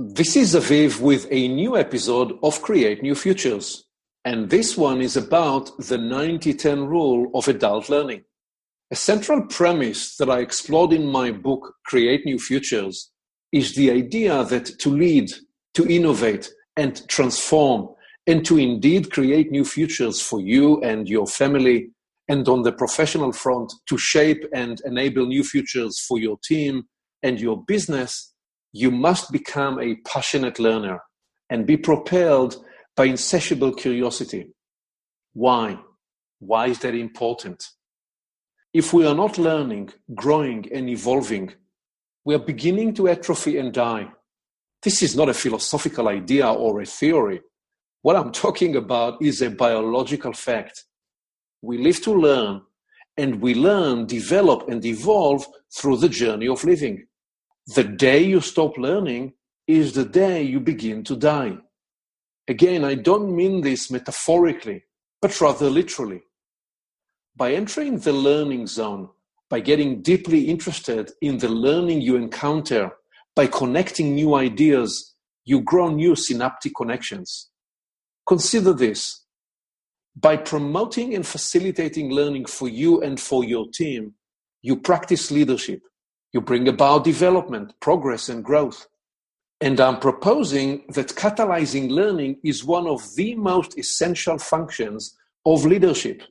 This is Aviv with a new episode of Create New Futures. And this one is about the 90 10 rule of adult learning. A central premise that I explored in my book, Create New Futures, is the idea that to lead, to innovate, and transform, and to indeed create new futures for you and your family, and on the professional front, to shape and enable new futures for your team and your business you must become a passionate learner and be propelled by insatiable curiosity. Why? Why is that important? If we are not learning, growing, and evolving, we are beginning to atrophy and die. This is not a philosophical idea or a theory. What I'm talking about is a biological fact. We live to learn, and we learn, develop, and evolve through the journey of living. The day you stop learning is the day you begin to die. Again, I don't mean this metaphorically, but rather literally. By entering the learning zone, by getting deeply interested in the learning you encounter, by connecting new ideas, you grow new synaptic connections. Consider this. By promoting and facilitating learning for you and for your team, you practice leadership. You bring about development, progress, and growth. And I'm proposing that catalyzing learning is one of the most essential functions of leadership.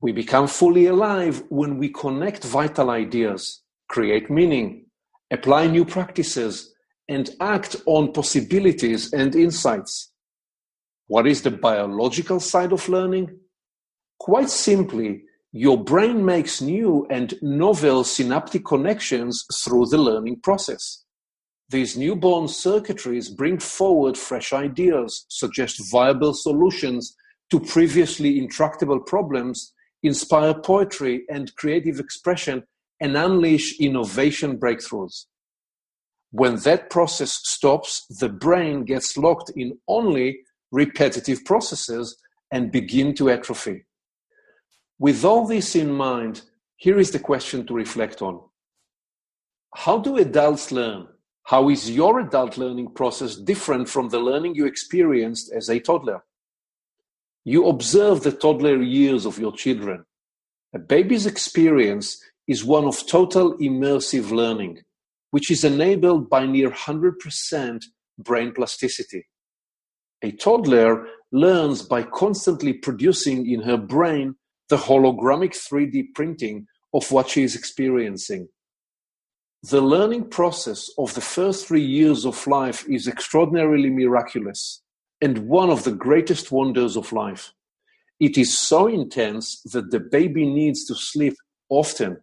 We become fully alive when we connect vital ideas, create meaning, apply new practices, and act on possibilities and insights. What is the biological side of learning? Quite simply, your brain makes new and novel synaptic connections through the learning process. These newborn circuitries bring forward fresh ideas, suggest viable solutions to previously intractable problems, inspire poetry and creative expression, and unleash innovation breakthroughs. When that process stops, the brain gets locked in only repetitive processes and begin to atrophy. With all this in mind, here is the question to reflect on. How do adults learn? How is your adult learning process different from the learning you experienced as a toddler? You observe the toddler years of your children. A baby's experience is one of total immersive learning, which is enabled by near 100% brain plasticity. A toddler learns by constantly producing in her brain the hologramic 3D printing of what she is experiencing. The learning process of the first three years of life is extraordinarily miraculous and one of the greatest wonders of life. It is so intense that the baby needs to sleep often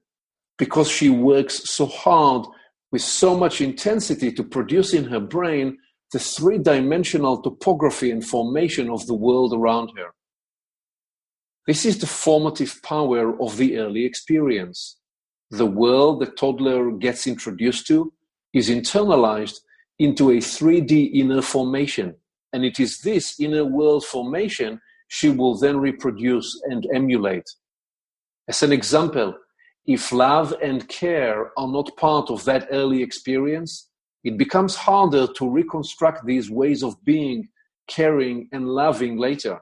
because she works so hard with so much intensity to produce in her brain the three dimensional topography and formation of the world around her. This is the formative power of the early experience. The world the toddler gets introduced to is internalized into a 3D inner formation, and it is this inner world formation she will then reproduce and emulate. As an example, if love and care are not part of that early experience, it becomes harder to reconstruct these ways of being, caring, and loving later.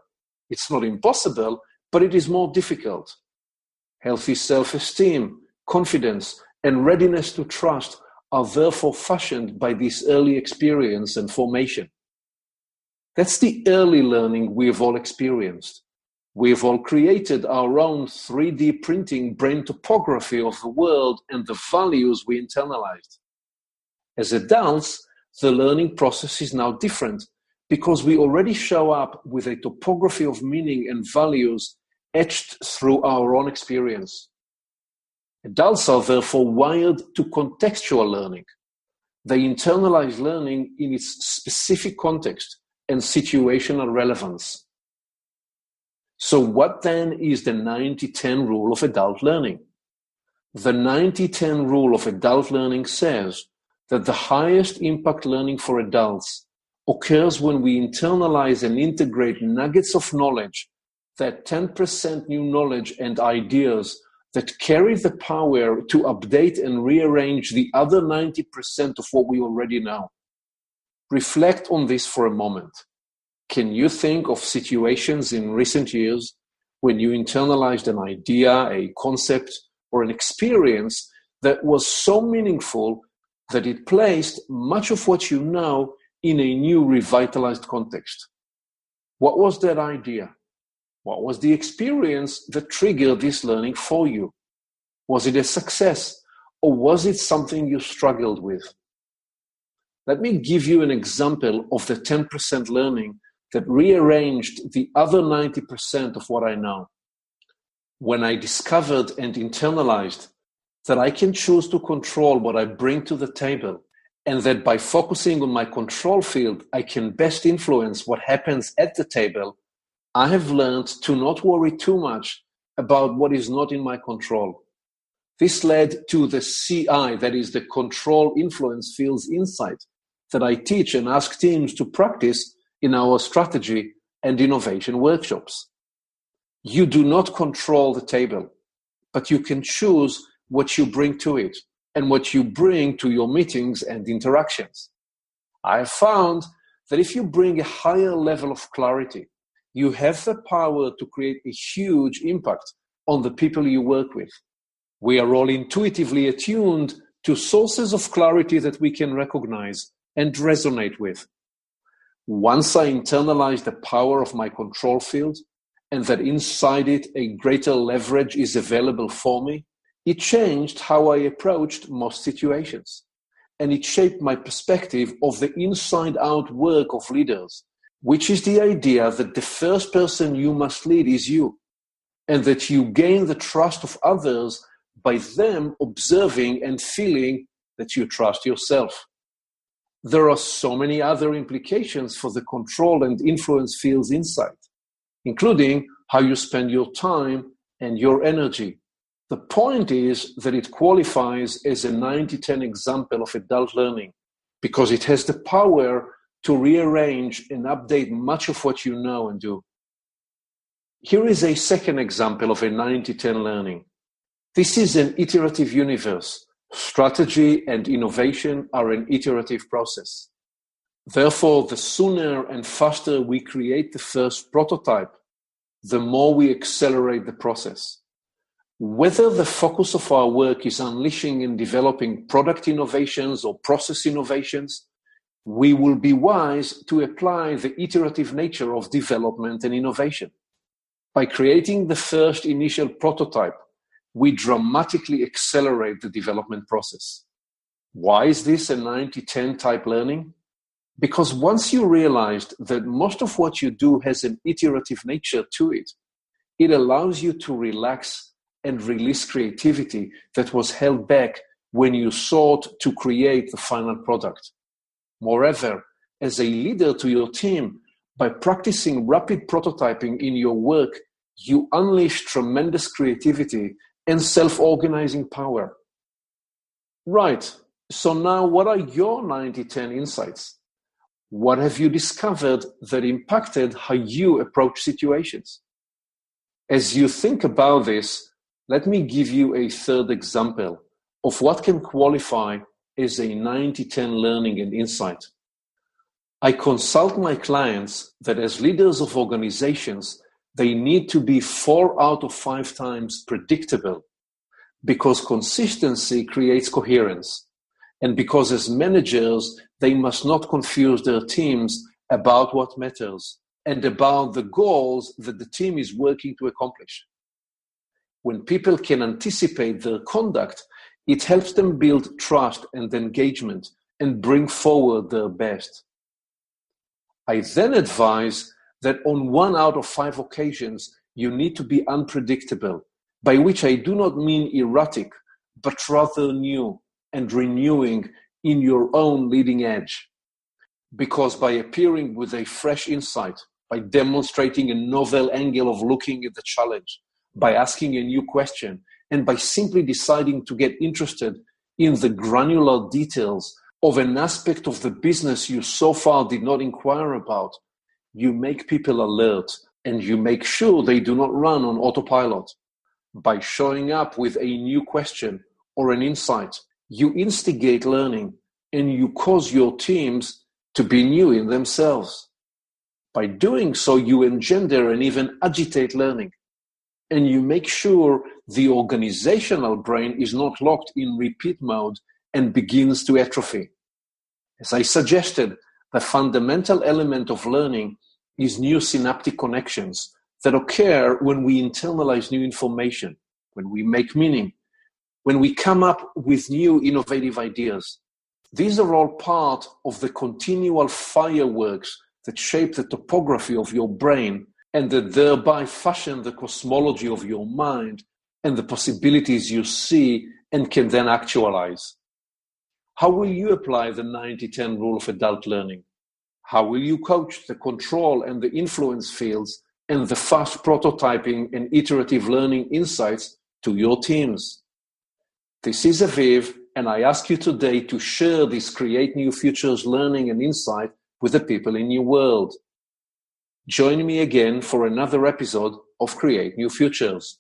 It's not impossible, but it is more difficult. Healthy self esteem, confidence, and readiness to trust are therefore fashioned by this early experience and formation. That's the early learning we've all experienced. We've all created our own 3D printing brain topography of the world and the values we internalized. As adults, the learning process is now different because we already show up with a topography of meaning and values etched through our own experience. Adults are therefore wired to contextual learning. They internalize learning in its specific context and situational relevance. So, what then is the 90 10 rule of adult learning? The 90 10 rule of adult learning says that the highest impact learning for adults occurs when we internalize and integrate nuggets of knowledge that 10% new knowledge and ideas that carry the power to update and rearrange the other 90% of what we already know. reflect on this for a moment. Can you think of situations in recent years when you internalized an idea, a concept, or an experience that was so meaningful that it placed much of what you know in a new revitalized context? What was that idea? What was the experience that triggered this learning for you? Was it a success or was it something you struggled with? Let me give you an example of the 10% learning that rearranged the other 90% of what I know. When I discovered and internalized that I can choose to control what I bring to the table, and that by focusing on my control field, I can best influence what happens at the table, I have learned to not worry too much about what is not in my control. This led to the CI, that is the control influence fields insight, that I teach and ask teams to practice in our strategy and innovation workshops. You do not control the table, but you can choose what you bring to it and what you bring to your meetings and interactions. I have found that if you bring a higher level of clarity, you have the power to create a huge impact on the people you work with. We are all intuitively attuned to sources of clarity that we can recognize and resonate with. Once I internalize the power of my control field and that inside it a greater leverage is available for me, it changed how I approached most situations. And it shaped my perspective of the inside out work of leaders, which is the idea that the first person you must lead is you, and that you gain the trust of others by them observing and feeling that you trust yourself. There are so many other implications for the control and influence fields insight, including how you spend your time and your energy, the point is that it qualifies as a 90-10 example of adult learning because it has the power to rearrange and update much of what you know and do. Here is a second example of a 90-10 learning. This is an iterative universe. Strategy and innovation are an iterative process. Therefore, the sooner and faster we create the first prototype, the more we accelerate the process. Whether the focus of our work is unleashing and developing product innovations or process innovations, we will be wise to apply the iterative nature of development and innovation. By creating the first initial prototype, we dramatically accelerate the development process. Why is this a 90-10 type learning? Because once you realized that most of what you do has an iterative nature to it, it allows you to relax and release creativity that was held back when you sought to create the final product. Moreover, as a leader to your team, by practicing rapid prototyping in your work, you unleash tremendous creativity and self organizing power. Right, so now what are your 90 10 insights? What have you discovered that impacted how you approach situations? As you think about this, let me give you a third example of what can qualify as a 90-10 learning and insight. I consult my clients that as leaders of organizations, they need to be four out of five times predictable because consistency creates coherence. And because as managers, they must not confuse their teams about what matters and about the goals that the team is working to accomplish when people can anticipate their conduct, it helps them build trust and engagement and bring forward their best. I then advise that on one out of five occasions, you need to be unpredictable, by which I do not mean erratic, but rather new and renewing in your own leading edge. Because by appearing with a fresh insight, by demonstrating a novel angle of looking at the challenge, by asking a new question and by simply deciding to get interested in the granular details of an aspect of the business you so far did not inquire about, you make people alert and you make sure they do not run on autopilot. By showing up with a new question or an insight, you instigate learning and you cause your teams to be new in themselves. By doing so, you engender and even agitate learning. And you make sure the organizational brain is not locked in repeat mode and begins to atrophy. As I suggested, the fundamental element of learning is new synaptic connections that occur when we internalize new information, when we make meaning, when we come up with new innovative ideas. These are all part of the continual fireworks that shape the topography of your brain and that thereby fashion the cosmology of your mind and the possibilities you see and can then actualize. How will you apply the 90 10 rule of adult learning? How will you coach the control and the influence fields and the fast prototyping and iterative learning insights to your teams? This is Aviv, and I ask you today to share this Create New Futures learning and insight with the people in your world. Join me again for another episode of Create New Futures.